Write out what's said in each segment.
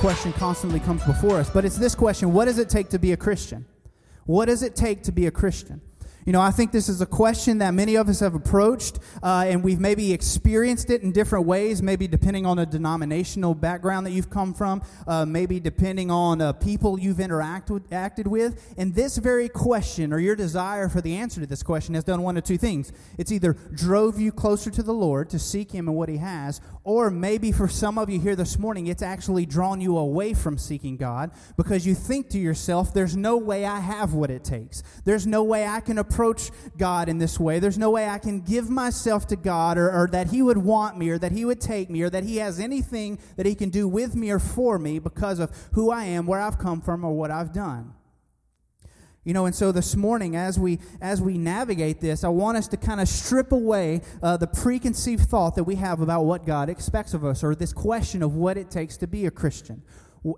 question constantly comes before us, but it's this question What does it take to be a Christian? What does it take to be a Christian? You know, I think this is a question that many of us have approached, uh, and we've maybe experienced it in different ways, maybe depending on a denominational background that you've come from, uh, maybe depending on uh, people you've interacted with. And this very question, or your desire for the answer to this question, has done one of two things. It's either drove you closer to the Lord to seek Him and what He has, or maybe for some of you here this morning, it's actually drawn you away from seeking God because you think to yourself, there's no way I have what it takes. There's no way I can approach God in this way. There's no way I can give myself to God or, or, that He would want me or that He would take me or that He has anything that He can do with me or for me because of who I am, where I've come from, or what I've done. You know, and so this morning, as we as we navigate this, I want us to kind of strip away uh, the preconceived thought that we have about what God expects of us, or this question of what it takes to be a Christian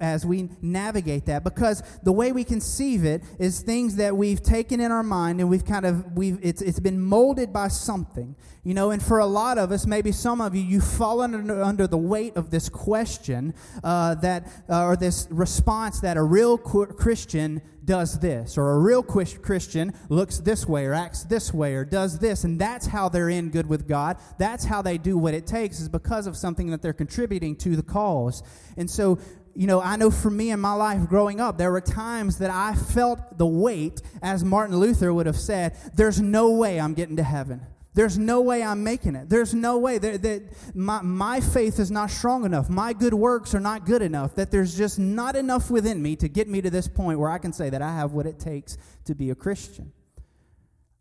as we navigate that. Because the way we conceive it is things that we've taken in our mind and we've kind of we've it's, it's been molded by something. You know and for a lot of us maybe some of you you've fallen under, under the weight of this question uh, that uh, or this response that a real christian does this or a real christian looks this way or acts this way or does this and that's how they're in good with god. That's how they do what it takes is because of something that they're contributing to the cause. And so you know, I know for me in my life growing up, there were times that I felt the weight, as Martin Luther would have said, there's no way I'm getting to heaven. There's no way I'm making it. There's no way that, that my, my faith is not strong enough. My good works are not good enough. That there's just not enough within me to get me to this point where I can say that I have what it takes to be a Christian.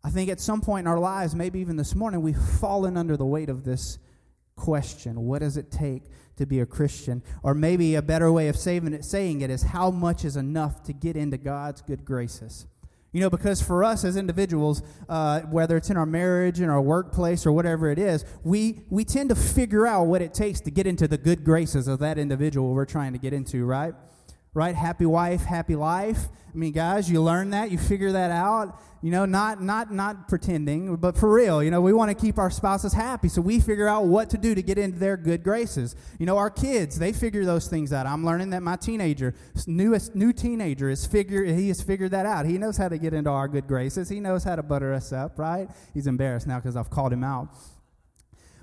I think at some point in our lives, maybe even this morning, we've fallen under the weight of this question What does it take to be a Christian. Or maybe a better way of it, saying it is how much is enough to get into God's good graces. You know, because for us as individuals, uh, whether it's in our marriage, in our workplace, or whatever it is, we, we tend to figure out what it takes to get into the good graces of that individual we're trying to get into, right? Right? Happy wife, happy life. I mean, guys, you learn that, you figure that out. You know, not not not pretending, but for real. You know, we want to keep our spouses happy, so we figure out what to do to get into their good graces. You know, our kids, they figure those things out. I'm learning that my teenager, newest new teenager, is figure he has figured that out. He knows how to get into our good graces. He knows how to butter us up, right? He's embarrassed now because I've called him out.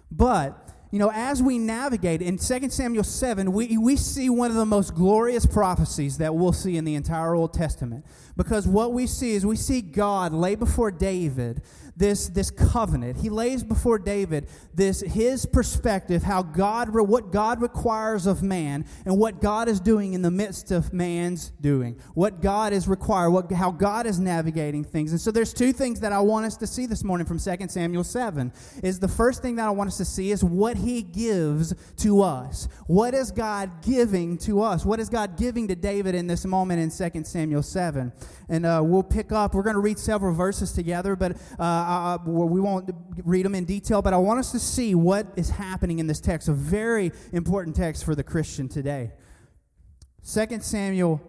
But you know, as we navigate in 2 Samuel 7, we, we see one of the most glorious prophecies that we'll see in the entire Old Testament. Because what we see is we see God lay before David this, this covenant. He lays before David this his perspective, how God what God requires of man and what God is doing in the midst of man's doing. What God is required, what how God is navigating things. And so there's two things that I want us to see this morning from 2 Samuel 7. Is the first thing that I want us to see is what he gives to us. What is God giving to us? What is God giving to David in this moment in 2 Samuel 7? And uh, we'll pick up, we're going to read several verses together, but uh, we won't read them in detail, but I want us to see what is happening in this text, a very important text for the Christian today. 2 Samuel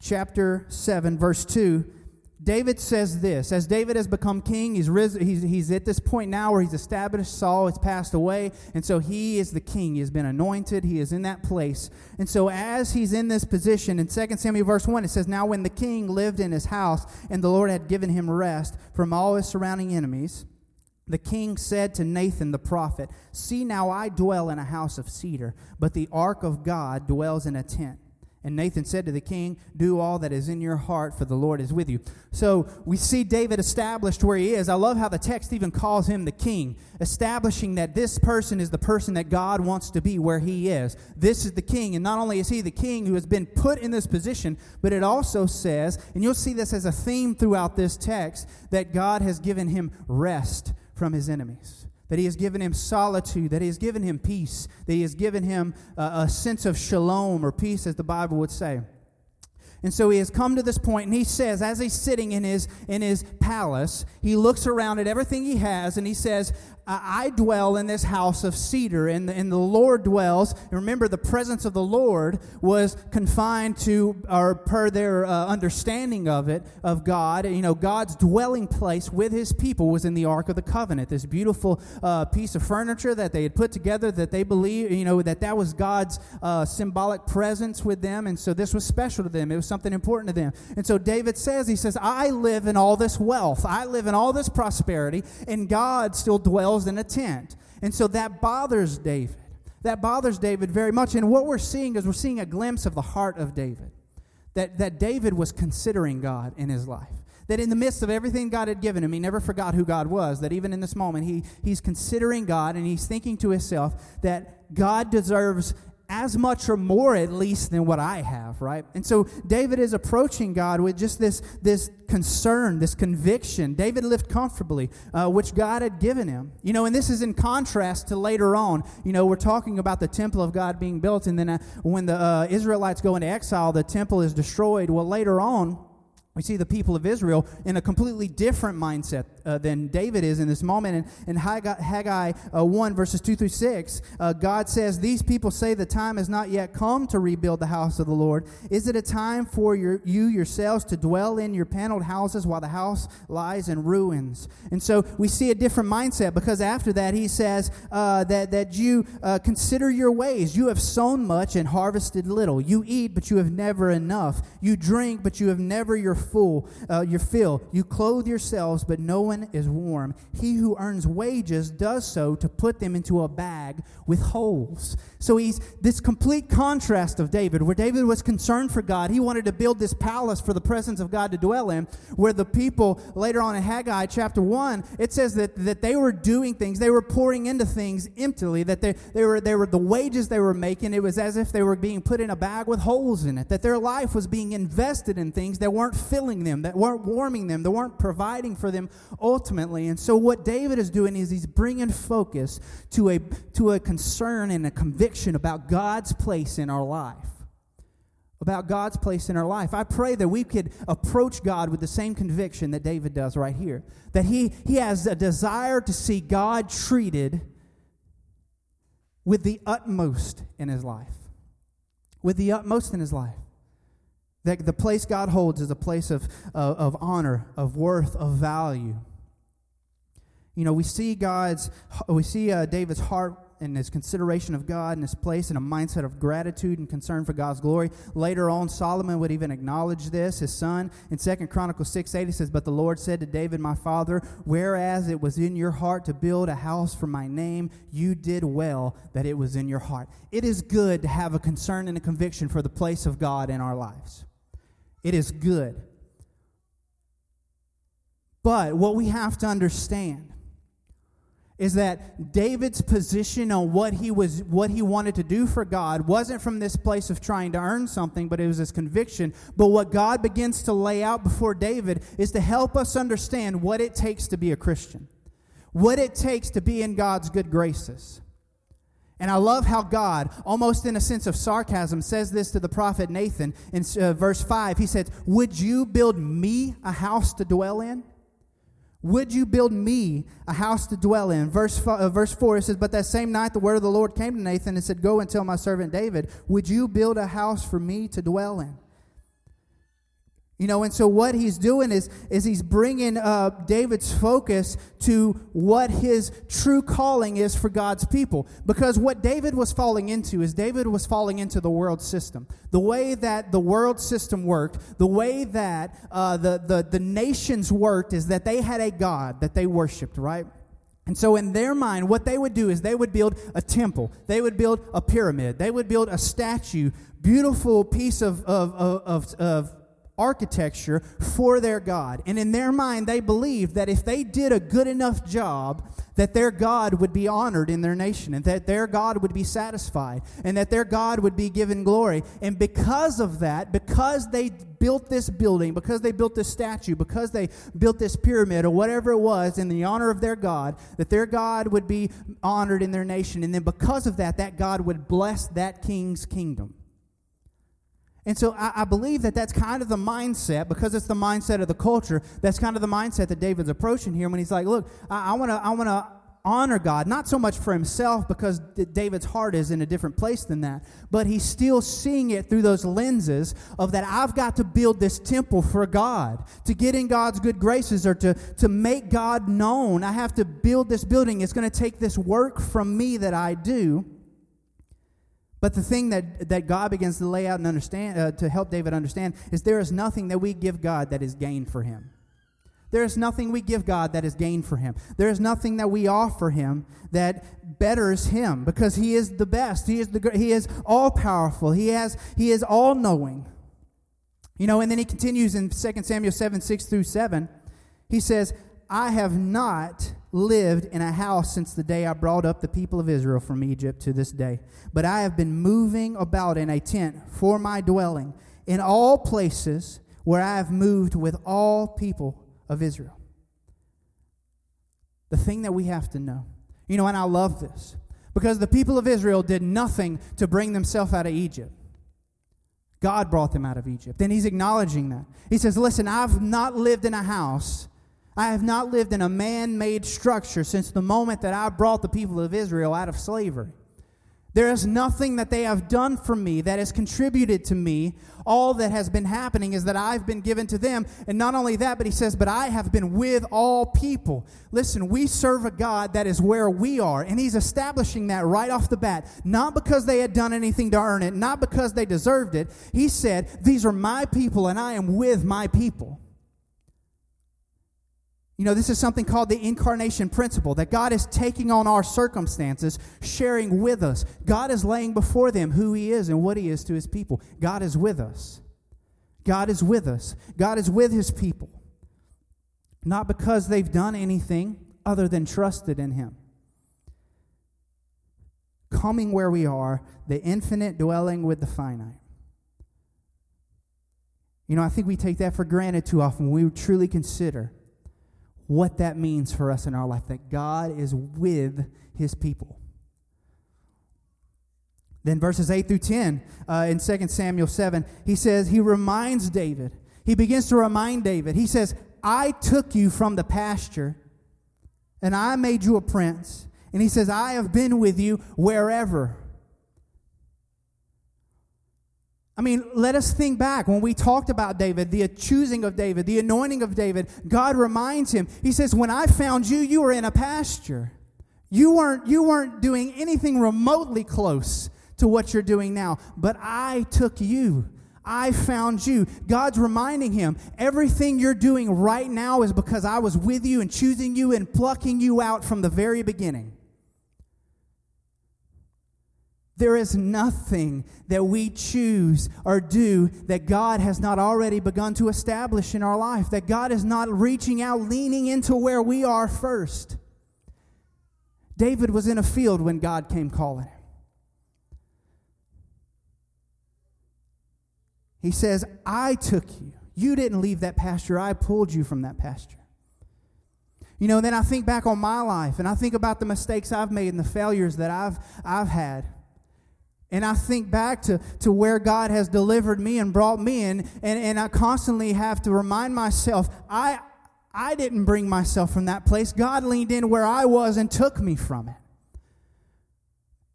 chapter 7, verse 2 David says this as David has become king, he's, risen, he's, he's at this point now where he's established, Saul has passed away, and so he is the king. He has been anointed, he is in that place. And so, as he's in this position, in 2 Samuel verse 1, it says, Now when the king lived in his house, and the Lord had given him rest from all his surrounding enemies, the king said to Nathan the prophet, See now I dwell in a house of cedar, but the ark of God dwells in a tent. And Nathan said to the king, Do all that is in your heart, for the Lord is with you. So we see David established where he is. I love how the text even calls him the king, establishing that this person is the person that God wants to be where he is. This is the king. And not only is he the king who has been put in this position, but it also says, and you'll see this as a theme throughout this text, that God has given him rest from his enemies that he has given him solitude, that he has given him peace, that he has given him uh, a sense of shalom or peace, as the Bible would say. And so he has come to this point, and he says, as he's sitting in his, in his palace, he looks around at everything he has, and he says, I dwell in this house of cedar, and the, and the Lord dwells. And remember, the presence of the Lord was confined to, or per their uh, understanding of it, of God. You know, God's dwelling place with his people was in the Ark of the Covenant, this beautiful uh, piece of furniture that they had put together that they believe, you know, that that was God's uh, symbolic presence with them. And so this was special to them. It was something important to them. And so David says, he says, I live in all this wealth, I live in all this prosperity, and God still dwells in a tent. And so that bothers David. That bothers David very much. And what we're seeing is we're seeing a glimpse of the heart of David. That, that David was considering God in his life. That in the midst of everything God had given him, he never forgot who God was. That even in this moment, he, he's considering God and he's thinking to himself that God deserves as much or more at least than what I have, right? And so David is approaching God with just this, this concern, this conviction. David lived comfortably, uh, which God had given him. You know, and this is in contrast to later on. You know, we're talking about the temple of God being built, and then uh, when the uh, Israelites go into exile, the temple is destroyed. Well, later on, we see the people of Israel in a completely different mindset uh, than David is in this moment. And in Haggai, Haggai uh, 1, verses 2 through 6, uh, God says, These people say the time has not yet come to rebuild the house of the Lord. Is it a time for your, you yourselves to dwell in your paneled houses while the house lies in ruins? And so we see a different mindset because after that, he says uh, that, that you uh, consider your ways. You have sown much and harvested little. You eat, but you have never enough. You drink, but you have never your full, uh, your fill. You clothe yourselves, but no one is warm. He who earns wages does so to put them into a bag with holes. So he's this complete contrast of David, where David was concerned for God. He wanted to build this palace for the presence of God to dwell in, where the people later on in Haggai chapter 1, it says that, that they were doing things, they were pouring into things emptily, that they, they, were, they were the wages they were making, it was as if they were being put in a bag with holes in it, that their life was being invested in things that weren't filling them, that weren't warming them, that weren't providing for them ultimately. And so what David is doing is he's bringing focus to a, to a concern and a conviction about God's place in our life about God's place in our life. I pray that we could approach God with the same conviction that David does right here. That he, he has a desire to see God treated with the utmost in his life. With the utmost in his life. That the place God holds is a place of, of, of honor, of worth, of value. You know, we see God's, we see uh, David's heart and his consideration of God and his place and a mindset of gratitude and concern for God's glory. Later on, Solomon would even acknowledge this, his son. In Second Chronicles 6 8, he says, But the Lord said to David, my father, Whereas it was in your heart to build a house for my name, you did well that it was in your heart. It is good to have a concern and a conviction for the place of God in our lives. It is good. But what we have to understand is that David's position on what he was what he wanted to do for God wasn't from this place of trying to earn something but it was his conviction but what God begins to lay out before David is to help us understand what it takes to be a Christian what it takes to be in God's good graces and I love how God, almost in a sense of sarcasm, says this to the prophet Nathan in uh, verse 5. He said, Would you build me a house to dwell in? Would you build me a house to dwell in? Verse, uh, verse 4, it says, But that same night the word of the Lord came to Nathan and said, Go and tell my servant David, Would you build a house for me to dwell in? You know, and so what he's doing is, is he's bringing uh, David's focus to what his true calling is for God's people. Because what David was falling into is David was falling into the world system. The way that the world system worked, the way that uh, the, the, the nations worked, is that they had a God that they worshiped, right? And so, in their mind, what they would do is they would build a temple, they would build a pyramid, they would build a statue, beautiful piece of, of, of, of, of architecture for their God. And in their mind, they believed that if they did a good enough job, that their God would be honored in their nation and that their God would be satisfied and that their God would be given glory. And because of that, because they built this building, because they built this statue, because they built this pyramid or whatever it was in the honor of their God, that their God would be honored in their nation. And then because of that, that God would bless that king's kingdom. And so I, I, believe that that's kind of the mindset, because it's the mindset of the culture, that's kind of the mindset that David's approaching here when he's like, look, I, want to I wanna honor God, not so much for himself, because David's heart is in a different place than that, but he's still seeing it through those lenses of that I've got to build this temple for God. To get in God's good graces or to, to make God known, I have to build this building. It's going to take this work from me that I do. But the thing that, that God begins to lay out and understand, uh, to help David understand, is there is nothing that we give God that is gain for him. There is nothing we give God that is gain for him. There is nothing that we offer him that betters him because he is the best. He is, the, he is all powerful. He, has, he is all knowing. You know, and then he continues in 2 Samuel 7 6 through 7. He says, I have not lived in a house since the day I brought up the people of Israel from Egypt to this day, but I have been moving about in a tent for my dwelling in all places where I have moved with all people of Israel. The thing that we have to know, you know, and I love this because the people of Israel did nothing to bring themselves out of Egypt. God brought them out of Egypt. And he's acknowledging that. He says, Listen, I've not lived in a house I have not lived in a man made structure since the moment that I brought the people of Israel out of slavery. There is nothing that they have done for me that has contributed to me. All that has been happening is that I've been given to them. And not only that, but he says, But I have been with all people. Listen, we serve a God that is where we are. And he's establishing that right off the bat. Not because they had done anything to earn it, not because they deserved it. He said, These are my people, and I am with my people. You know, this is something called the incarnation principle that God is taking on our circumstances, sharing with us. God is laying before them who He is and what He is to His people. God is with us. God is with us. God is with His people. Not because they've done anything other than trusted in Him. Coming where we are, the infinite dwelling with the finite. You know, I think we take that for granted too often. We truly consider what that means for us in our life that God is with his people. Then verses 8 through 10 uh, in 2 Samuel 7, he says, he reminds David, he begins to remind David, he says, I took you from the pasture and I made you a prince. And he says, I have been with you wherever. I mean, let us think back when we talked about David, the choosing of David, the anointing of David. God reminds him. He says, "When I found you, you were in a pasture. You weren't you weren't doing anything remotely close to what you're doing now, but I took you. I found you." God's reminding him, "Everything you're doing right now is because I was with you and choosing you and plucking you out from the very beginning." There is nothing that we choose or do that God has not already begun to establish in our life, that God is not reaching out, leaning into where we are first. David was in a field when God came calling him. He says, I took you. You didn't leave that pasture, I pulled you from that pasture. You know, then I think back on my life and I think about the mistakes I've made and the failures that I've, I've had. And I think back to, to where God has delivered me and brought me in, and, and I constantly have to remind myself, I, I didn't bring myself from that place. God leaned in where I was and took me from it.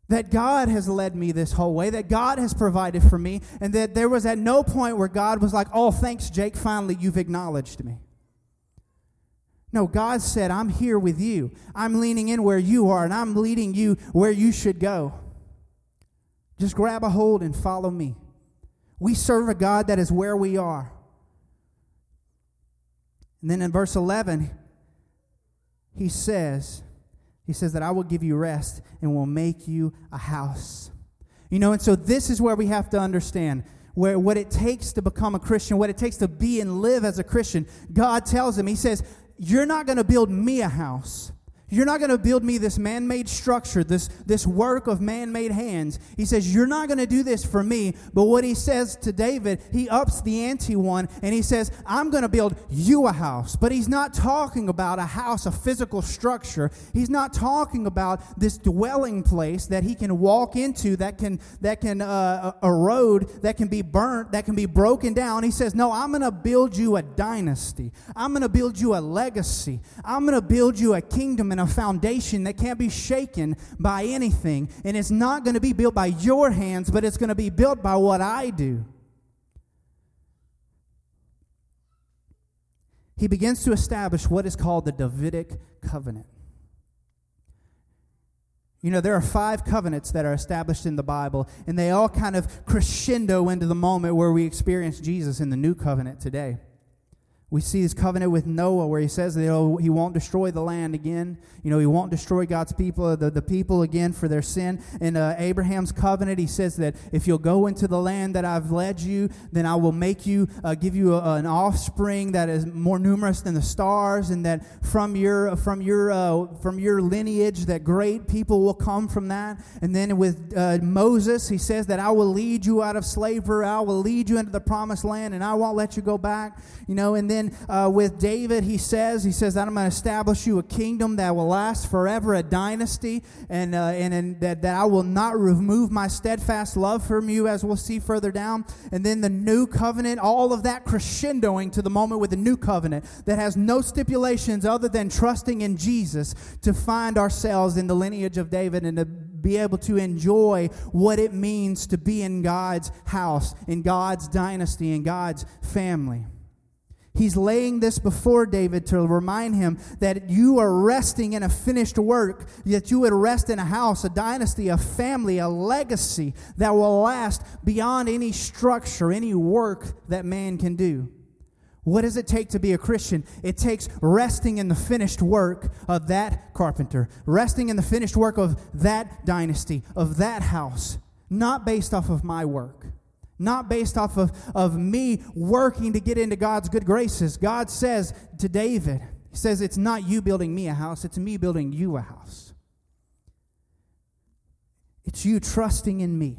That God has led me this whole way, that God has provided for me, and that there was at no point where God was like, Oh, thanks, Jake, finally you've acknowledged me. No, God said, I'm here with you. I'm leaning in where you are, and I'm leading you where you should go. Just grab a hold and follow me. We serve a God that is where we are. And then in verse 11, he says, he says that I will give you rest and will make you a house. You know, and so this is where we have to understand where what it takes to become a Christian, what it takes to be and live as a Christian. God tells him, He says, You're not going to build me a house. You're not going to build me this man made structure, this, this work of man made hands. He says, You're not going to do this for me. But what he says to David, he ups the ante one and he says, I'm going to build you a house. But he's not talking about a house, a physical structure. He's not talking about this dwelling place that he can walk into that can, that can uh, erode, that can be burnt, that can be broken down. He says, No, I'm going to build you a dynasty. I'm going to build you a legacy. I'm going to build you a kingdom and a foundation that can't be shaken by anything. And it's not going to be built by your hands, but it's going to be built by what I do. He begins to establish what is called the Davidic covenant. You know, there are five covenants that are established in the Bible, and they all kind of crescendo into the moment where we experience Jesus in the new covenant today. We see his covenant with Noah where he says that he won't destroy the land again. You know, he won't destroy God's people, the, the people again for their sin. In uh, Abraham's covenant, he says that if you'll go into the land that I've led you, then I will make you, uh, give you a, an offspring that is more numerous than the stars, and that from your, from your, uh, from your lineage, that great people will come from that. And then with uh, Moses, he says that I will lead you out of slavery, I will lead you into the promised land, and I won't let you go back. You know, and then uh, with David, he says, he says that I'm going to establish you a kingdom that will last forever, a dynasty, and, uh, and, and that, that I will not remove my steadfast love from you, as we'll see further down. And then the new covenant, all of that crescendoing to the moment with the new covenant that has no stipulations other than trusting in Jesus to find ourselves in the lineage of David and to be able to enjoy what it means to be in God's house, in God's dynasty, in God's family. He's laying this before David to remind him that you are resting in a finished work, that you would rest in a house, a dynasty, a family, a legacy that will last beyond any structure, any work that man can do. What does it take to be a Christian? It takes resting in the finished work of that carpenter, resting in the finished work of that dynasty, of that house, not based off of my work not based off of, of me working to get into God's good graces. God says to David, He says, It's not you building me a house, it's me building you a house. It's you trusting in me,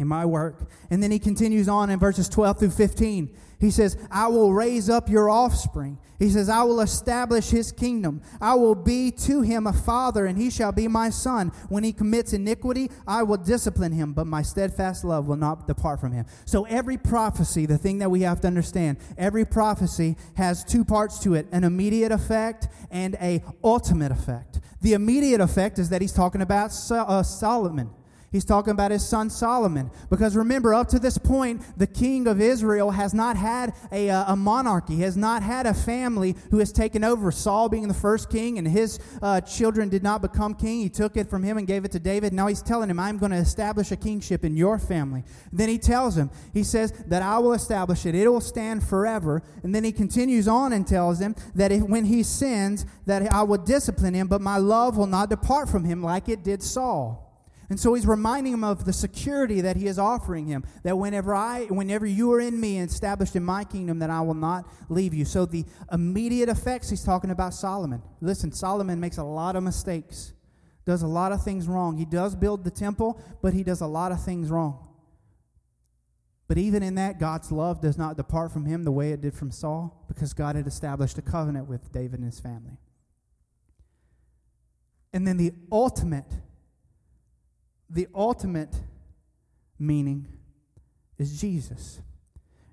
in my work. And then he continues on in verses 12 through 15. He says, I will raise up your offspring. He says, I will establish his kingdom. I will be to him a father, and he shall be my son. When he commits iniquity, I will discipline him, but my steadfast love will not depart from him. So every prophecy, the thing that we have to understand, every prophecy has two parts to it an immediate effect and a ultimate effect. The immediate effect is that he's talking about uh, Solomon. He's talking about his son Solomon. Because remember, up to this point, the king of Israel has not had a, uh, a monarchy, has not had a family who has taken over. Saul being the first king, and his uh, children did not become king. He took it from him and gave it to David. Now he's telling him, I'm going to establish a kingship in your family. Then he tells him, he says that I will establish it, it will stand forever. And then he continues on and tells him that if, when he sins, that I will discipline him, but my love will not depart from him like it did Saul. And so he's reminding him of the security that he is offering him. That whenever I, whenever you are in me and established in my kingdom, that I will not leave you. So the immediate effects, he's talking about Solomon. Listen, Solomon makes a lot of mistakes, does a lot of things wrong. He does build the temple, but he does a lot of things wrong. But even in that, God's love does not depart from him the way it did from Saul, because God had established a covenant with David and his family. And then the ultimate the ultimate meaning is Jesus.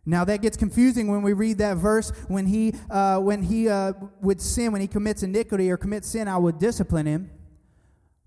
Now that gets confusing when we read that verse. When he, uh, when he uh, would sin, when he commits iniquity or commits sin, I would discipline him.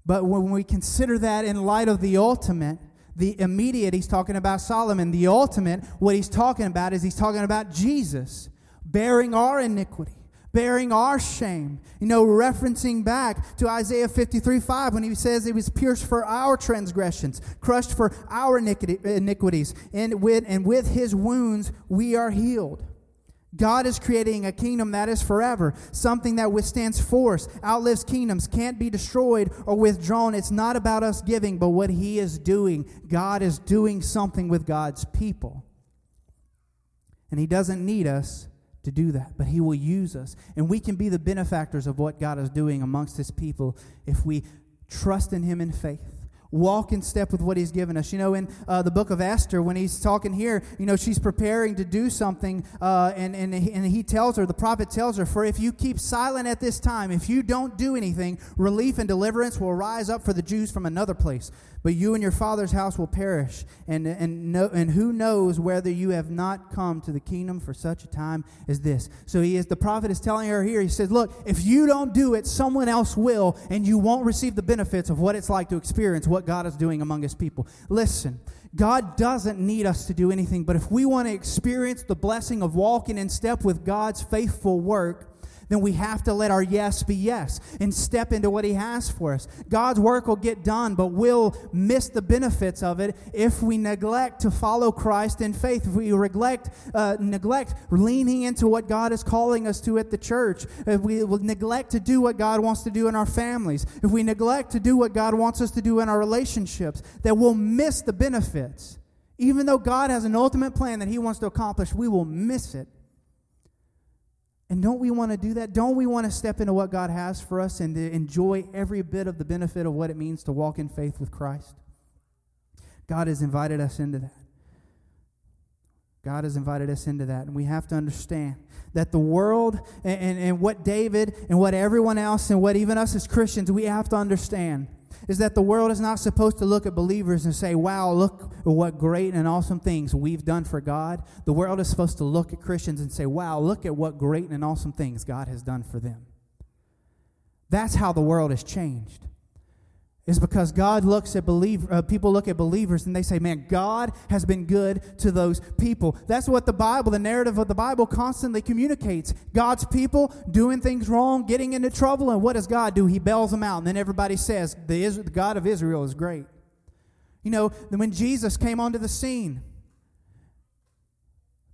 But when we consider that in light of the ultimate, the immediate, he's talking about Solomon. The ultimate, what he's talking about is he's talking about Jesus bearing our iniquity bearing our shame. You know, referencing back to Isaiah 53 5 when he says it was pierced for our transgressions, crushed for our iniquities, and with, and with his wounds we are healed. God is creating a kingdom that is forever, something that withstands force, outlives kingdoms, can't be destroyed or withdrawn. It's not about us giving, but what He is doing. God is doing something with God's people. And He doesn't need us to do that, but He will use us. And we can be the benefactors of what God is doing amongst His people if we trust in Him in faith walk in step with what he's given us. You know, in uh, the book of Esther, when he's talking here, you know, she's preparing to do something, uh, and, and, and he tells her, the prophet tells her, For if you keep silent at this time, if you don't do anything, relief and deliverance will rise up for the Jews from another place but you and your father's house will perish. And, and, no, and who knows whether you have not come to the kingdom for such a time as this? So he is, the prophet is telling her here, he says, Look, if you don't do it, someone else will, and you won't receive the benefits of what it's like to experience what God is doing among his people. Listen, God doesn't need us to do anything, but if we want to experience the blessing of walking in step with God's faithful work, then we have to let our yes be yes and step into what He has for us. God's work will get done, but we'll miss the benefits of it if we neglect to follow Christ in faith, if we neglect, uh, neglect leaning into what God is calling us to at the church, if we neglect to do what God wants to do in our families, if we neglect to do what God wants us to do in our relationships, that we'll miss the benefits. Even though God has an ultimate plan that He wants to accomplish, we will miss it and don't we want to do that? Don't we want to step into what God has for us and to enjoy every bit of the benefit of what it means to walk in faith with Christ? God has invited us into that. God has invited us into that. And we have to understand that the world and, and, and, what David and what everyone else and what even us as Christians, we have to understand is that the world is not supposed to look at believers and say, wow, look what great and awesome things we've done for God. The world is supposed to look at Christians and say, wow, look at what great and awesome things God has done for them. That's how the world has changed is because God looks at believer, uh, people look at believers and they say, man, God has been good to those people. That's what the Bible, the narrative of the Bible constantly communicates. God's people doing things wrong, getting into trouble, and what does God do? He bails them out. And then everybody says, the, the God of Israel is great. You know, when Jesus came onto the scene,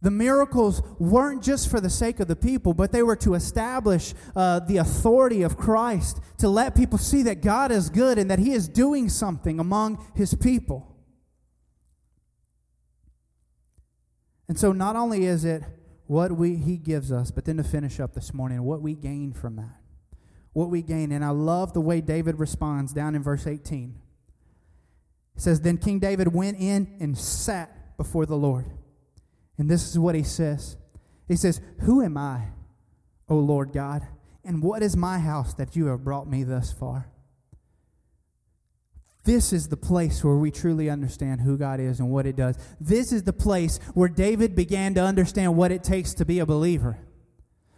the miracles weren't just for the sake of the people, but they were to establish uh, the authority of Christ, to let people see that God is good and that He is doing something among His people. And so, not only is it what we, He gives us, but then to finish up this morning, what we gain from that. What we gain. And I love the way David responds down in verse 18. It says, Then King David went in and sat before the Lord. And this is what he says He says, Who am I, O Lord God? And what is my house that you have brought me thus far? This is the place where we truly understand who God is and what it does. This is the place where David began to understand what it takes to be a believer,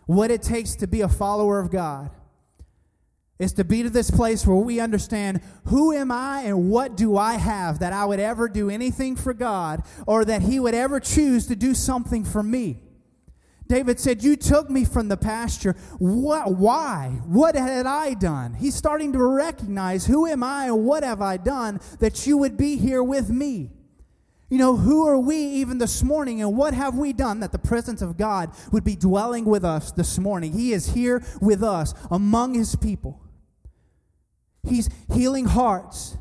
what it takes to be a follower of God is to be to this place where we understand who am I and what do I have that I would ever do anything for God or that He would ever choose to do something for me. David said, You took me from the pasture. What, why? What had I done? He's starting to recognize who am I and what have I done that you would be here with me. You know, who are we even this morning and what have we done that the presence of God would be dwelling with us this morning? He is here with us among His people. He's healing hearts.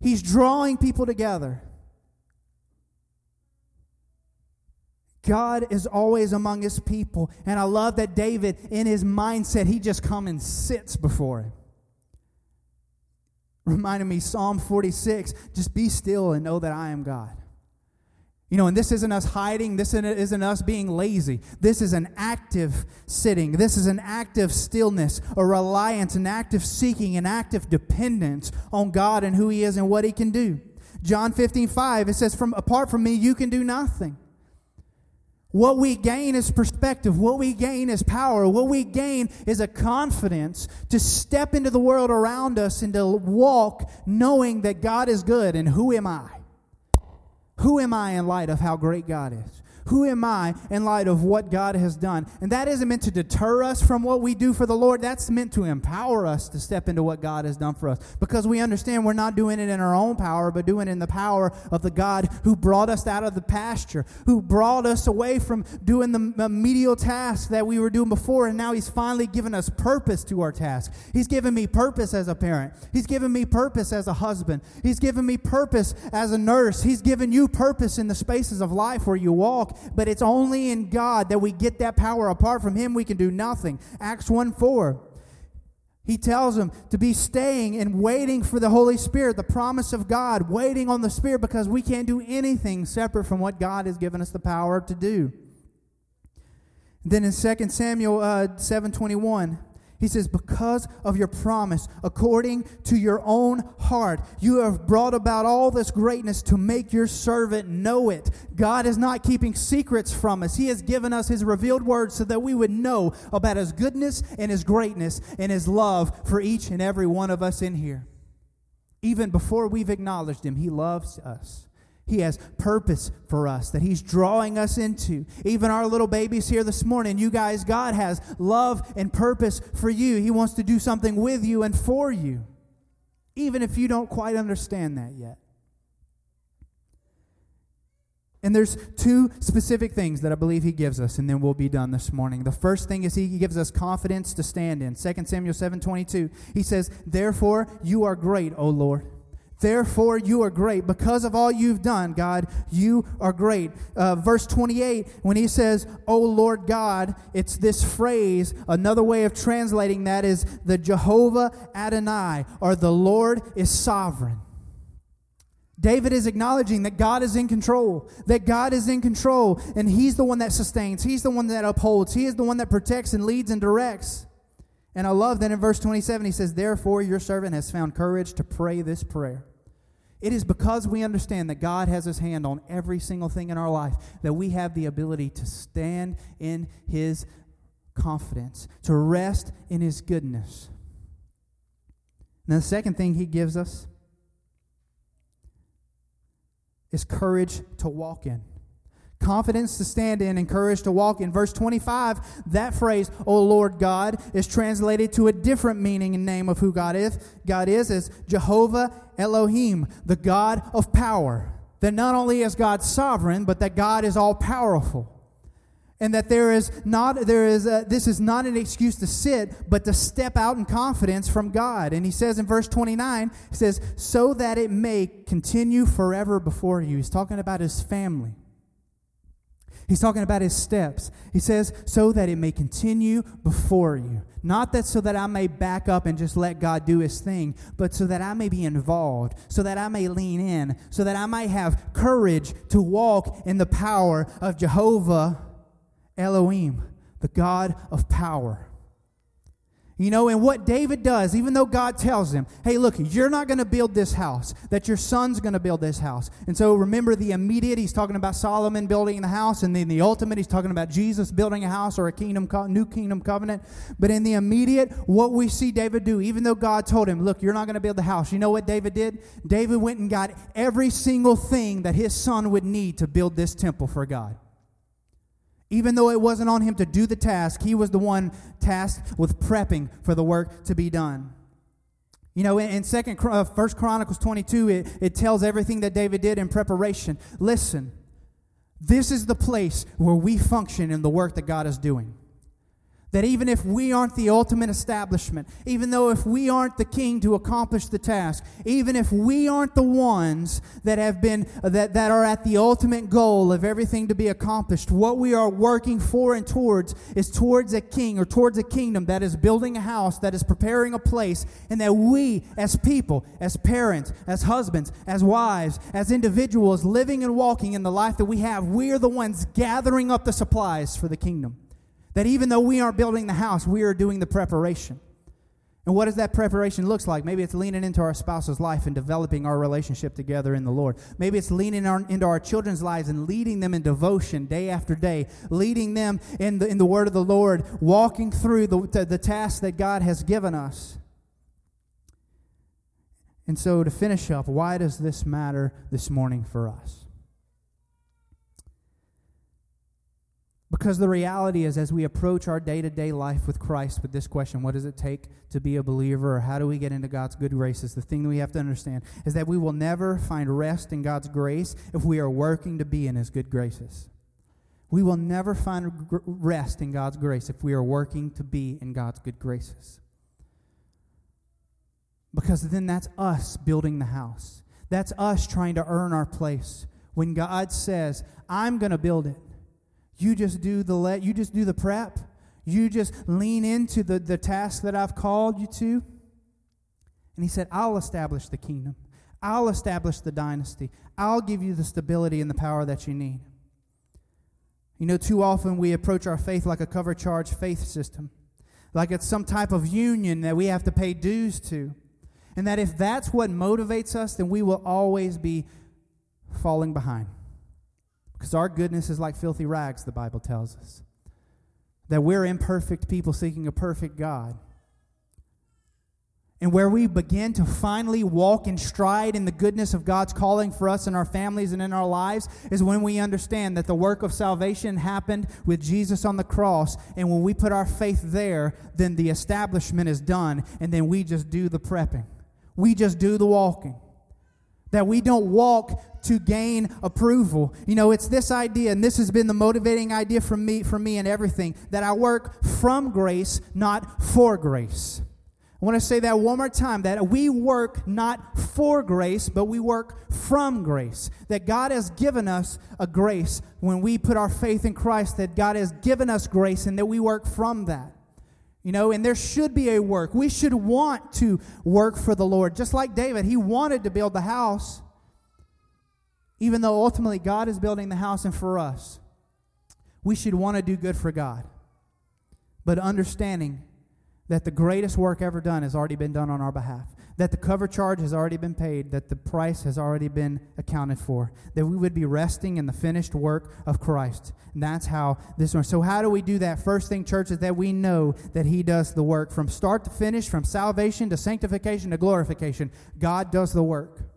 He's drawing people together. God is always among his people. And I love that David, in his mindset, he just comes and sits before him. Reminding me, Psalm 46 just be still and know that I am God. You know, and this isn't us hiding. This isn't us being lazy. This is an active sitting. This is an active stillness, a reliance, an active seeking, an active dependence on God and who He is and what He can do. John 15, 5, it says, from, Apart from me, you can do nothing. What we gain is perspective. What we gain is power. What we gain is a confidence to step into the world around us and to walk knowing that God is good and who am I? Who am I in light of how great God is? Who am I in light of what God has done? And that isn't meant to deter us from what we do for the Lord. That's meant to empower us to step into what God has done for us. Because we understand we're not doing it in our own power, but doing it in the power of the God who brought us out of the pasture, who brought us away from doing the medial task that we were doing before. And now He's finally given us purpose to our task. He's given me purpose as a parent. He's given me purpose as a husband. He's given me purpose as a nurse. He's given you purpose in the spaces of life where you walk but it's only in God that we get that power. Apart from Him, we can do nothing. Acts 1 4. He tells them to be staying and waiting for the Holy Spirit, the promise of God, waiting on the Spirit because we can't do anything separate from what God has given us the power to do. Then in 2 Samuel uh, 7:21, he says, Because of your promise, according to your own heart, you have brought about all this greatness to make your servant know it. God is not keeping secrets from us. He has given us His revealed word so that we would know about His goodness and His greatness and His love for each and every one of us in here. Even before we've acknowledged Him, He loves us. He has purpose for us that He's drawing us into. Even our little babies here this morning, you guys, God has love and purpose for you. He wants to do something with you and for you, even if you don't quite understand that yet. And there's two specific things that I believe he gives us, and then we'll be done this morning. The first thing is he gives us confidence to stand in. 2 Samuel 7:22. He says, "Therefore you are great, O Lord." Therefore, you are great. Because of all you've done, God, you are great. Uh, verse 28, when he says, Oh Lord God, it's this phrase. Another way of translating that is the Jehovah Adonai, or the Lord is sovereign. David is acknowledging that God is in control, that God is in control, and He's the one that sustains, He's the one that upholds, He is the one that protects and leads and directs. And I love that in verse 27, He says, Therefore, your servant has found courage to pray this prayer. It is because we understand that God has His hand on every single thing in our life that we have the ability to stand in His confidence, to rest in His goodness. And the second thing He gives us is courage to walk in confidence to stand in and courage to walk in. Verse 25, that phrase, O Lord God, is translated to a different meaning and name of who God is. God is as Jehovah Elohim, the God of power. That not only is God sovereign, but that God is all powerful. And that there is not, there is, a, this is not an excuse to sit, but to step out in confidence from God. And he says in verse 29, he says, so that it may continue forever before you. He's talking about his family. He's talking about his steps. He says, so that it may continue before you. Not that so that I may back up and just let God do his thing, but so that I may be involved, so that I may lean in, so that I might have courage to walk in the power of Jehovah Elohim, the God of power. You know, and what David does, even though God tells him, hey, look, you're not going to build this house, that your son's going to build this house. And so remember the immediate, he's talking about Solomon building the house, and then the ultimate, he's talking about Jesus building a house or a kingdom, new kingdom covenant. But in the immediate, what we see David do, even though God told him, look, you're not going to build the house, you know what David did? David went and got every single thing that his son would need to build this temple for God. Even though it wasn't on him to do the task, he was the one tasked with prepping for the work to be done. You know, in, second, uh, First Chronicles 22, it, it tells everything that David did in preparation. Listen, this is the place where we function in the work that God is doing. That even if we aren't the ultimate establishment, even though if we aren't the king to accomplish the task, even if we aren't the ones that have been that, that are at the ultimate goal of everything to be accomplished, what we are working for and towards is towards a king or towards a kingdom that is building a house, that is preparing a place, and that we as people, as parents, as husbands, as wives, as individuals living and walking in the life that we have, we are the ones gathering up the supplies for the kingdom. That even though we aren't building the house, we are doing the preparation. And what does that preparation looks like? Maybe it's leaning into our spouse's life and developing our relationship together in the Lord. Maybe it's leaning our, into our children's lives and leading them in devotion day after day, leading them in the, in the word of the Lord, walking through the, the, the tasks that God has given us. And so, to finish up, why does this matter this morning for us? Because the reality is, as we approach our day to day life with Christ with this question, what does it take to be a believer, or how do we get into God's good graces? The thing that we have to understand is that we will never find rest in God's grace if we are working to be in His good graces. We will never find rest in God's grace if we are working to be in God's good graces. Because then that's us building the house, that's us trying to earn our place. When God says, I'm going to build it. You just do the let you just do the prep. You just lean into the, the task that I've called you to. And he said, I'll establish the kingdom. I'll establish the dynasty. I'll give you the stability and the power that you need. You know, too often we approach our faith like a cover charge faith system, like it's some type of union that we have to pay dues to. And that if that's what motivates us, then we will always be falling behind. Because our goodness is like filthy rags, the Bible tells us. That we're imperfect people seeking a perfect God. And where we begin to finally walk in stride in the goodness of God's calling for us in our families and in our lives is when we understand that the work of salvation happened with Jesus on the cross. And when we put our faith there, then the establishment is done. And then we just do the prepping, we just do the walking. That we don't walk to gain approval. You know, it's this idea, and this has been the motivating idea for me, for me and everything, that I work from grace, not for grace. I want to say that one more time that we work not for grace, but we work from grace. That God has given us a grace when we put our faith in Christ, that God has given us grace and that we work from that. You know, and there should be a work. We should want to work for the Lord. Just like David, he wanted to build the house, even though ultimately God is building the house and for us. We should want to do good for God. But understanding that the greatest work ever done has already been done on our behalf, that the cover charge has already been paid, that the price has already been accounted for, that we would be resting in the finished work of Christ. And that's how this one. So, how do we do that? First thing, church, is that we know that He does the work from start to finish, from salvation to sanctification to glorification. God does the work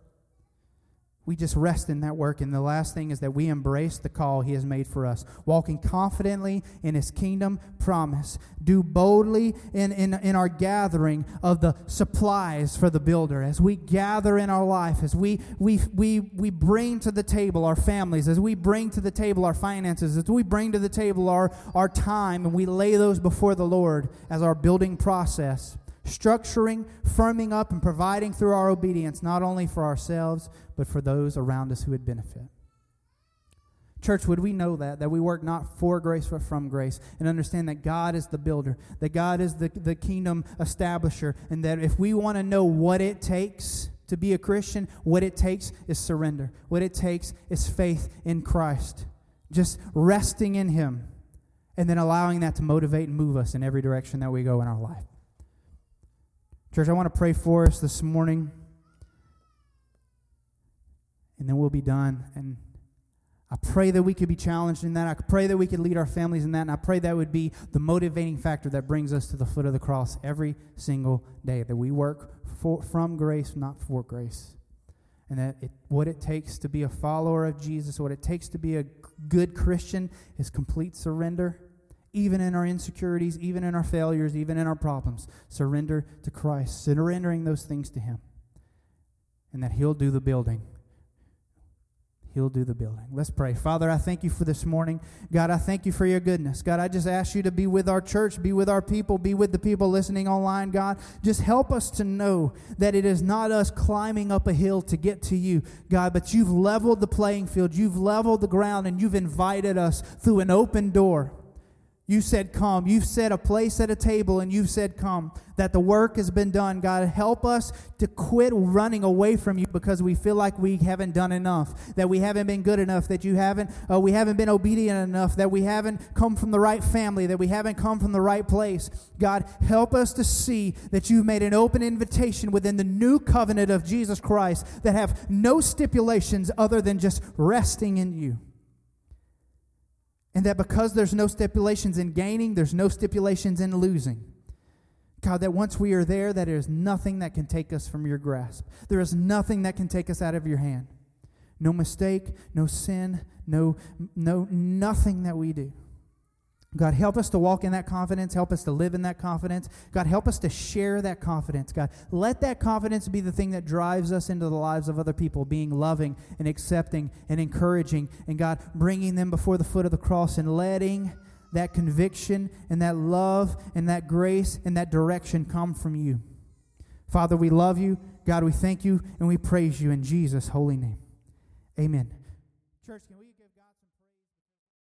we just rest in that work. And the last thing is that we embrace the call He has made for us, walking confidently in His kingdom promise. Do boldly in, in, in our gathering of the supplies for the builder. As we gather in our life, as we, we, we, we bring to the table our families, as we bring to the table our finances, as we bring to the table our, our time, and we lay those before the Lord as our building process structuring, firming up, and providing through our obedience, not only for ourselves, but for those around us who would benefit. Church, would we know that? That we work not for grace, but from grace, and understand that God is the builder, that God is the, the kingdom establisher, and that if we want to know what it takes to be a Christian, what it takes is surrender. What it takes is faith in Christ, just resting in Him, and then allowing that to motivate and move us in every direction that we go in our life. Church, I want to pray for us this morning, and then we'll be done. And I pray that we could be challenged in that. I pray that we could lead our families in that. And I pray that would be the motivating factor that brings us to the foot of the cross every single day. That we work for, from grace, not for grace. And that it, what it takes to be a follower of Jesus, what it takes to be a good Christian, is complete surrender even in our insecurities, even in our failures, even in our problems. Surrender to Christ, surrendering those things to Him. And that He'll do the building. He'll do the building. Let's pray. Father, I thank you for this morning. God, I thank you for your goodness. God, I just ask you to be with our church, be with our people, be with the people listening online. God, just help us to know that it is not us climbing up a hill to get to you, God, but you've leveled the playing field, you've leveled the ground, and you've invited us through an open door. You said, Come. You've set a place at a table and you've said, Come. That the work has been done. God, help us to quit running away from you because we feel like we haven't done enough, that we haven't been good enough, that you haven't, uh, we haven't been obedient enough, that we haven't come from the right family, that we haven't come from the right place. God, help us to see that you've made an open invitation within the new covenant of Jesus Christ that have no stipulations other than just resting in you. And that because there's no stipulations in gaining, there's no stipulations in losing. God, that once we are there, that there is nothing that can take us from your grasp. There is nothing that can take us out of your hand. No mistake, no sin, no, no nothing that we do. God, help us to walk in that confidence. Help us to live in that confidence. God, help us to share that confidence. God, let that confidence be the thing that drives us into the lives of other people, being loving and accepting and encouraging. And God, bringing them before the foot of the cross and letting that conviction and that love and that grace and that direction come from you. Father, we love you. God, we thank you and we praise you in Jesus' holy name. Amen. Church, can we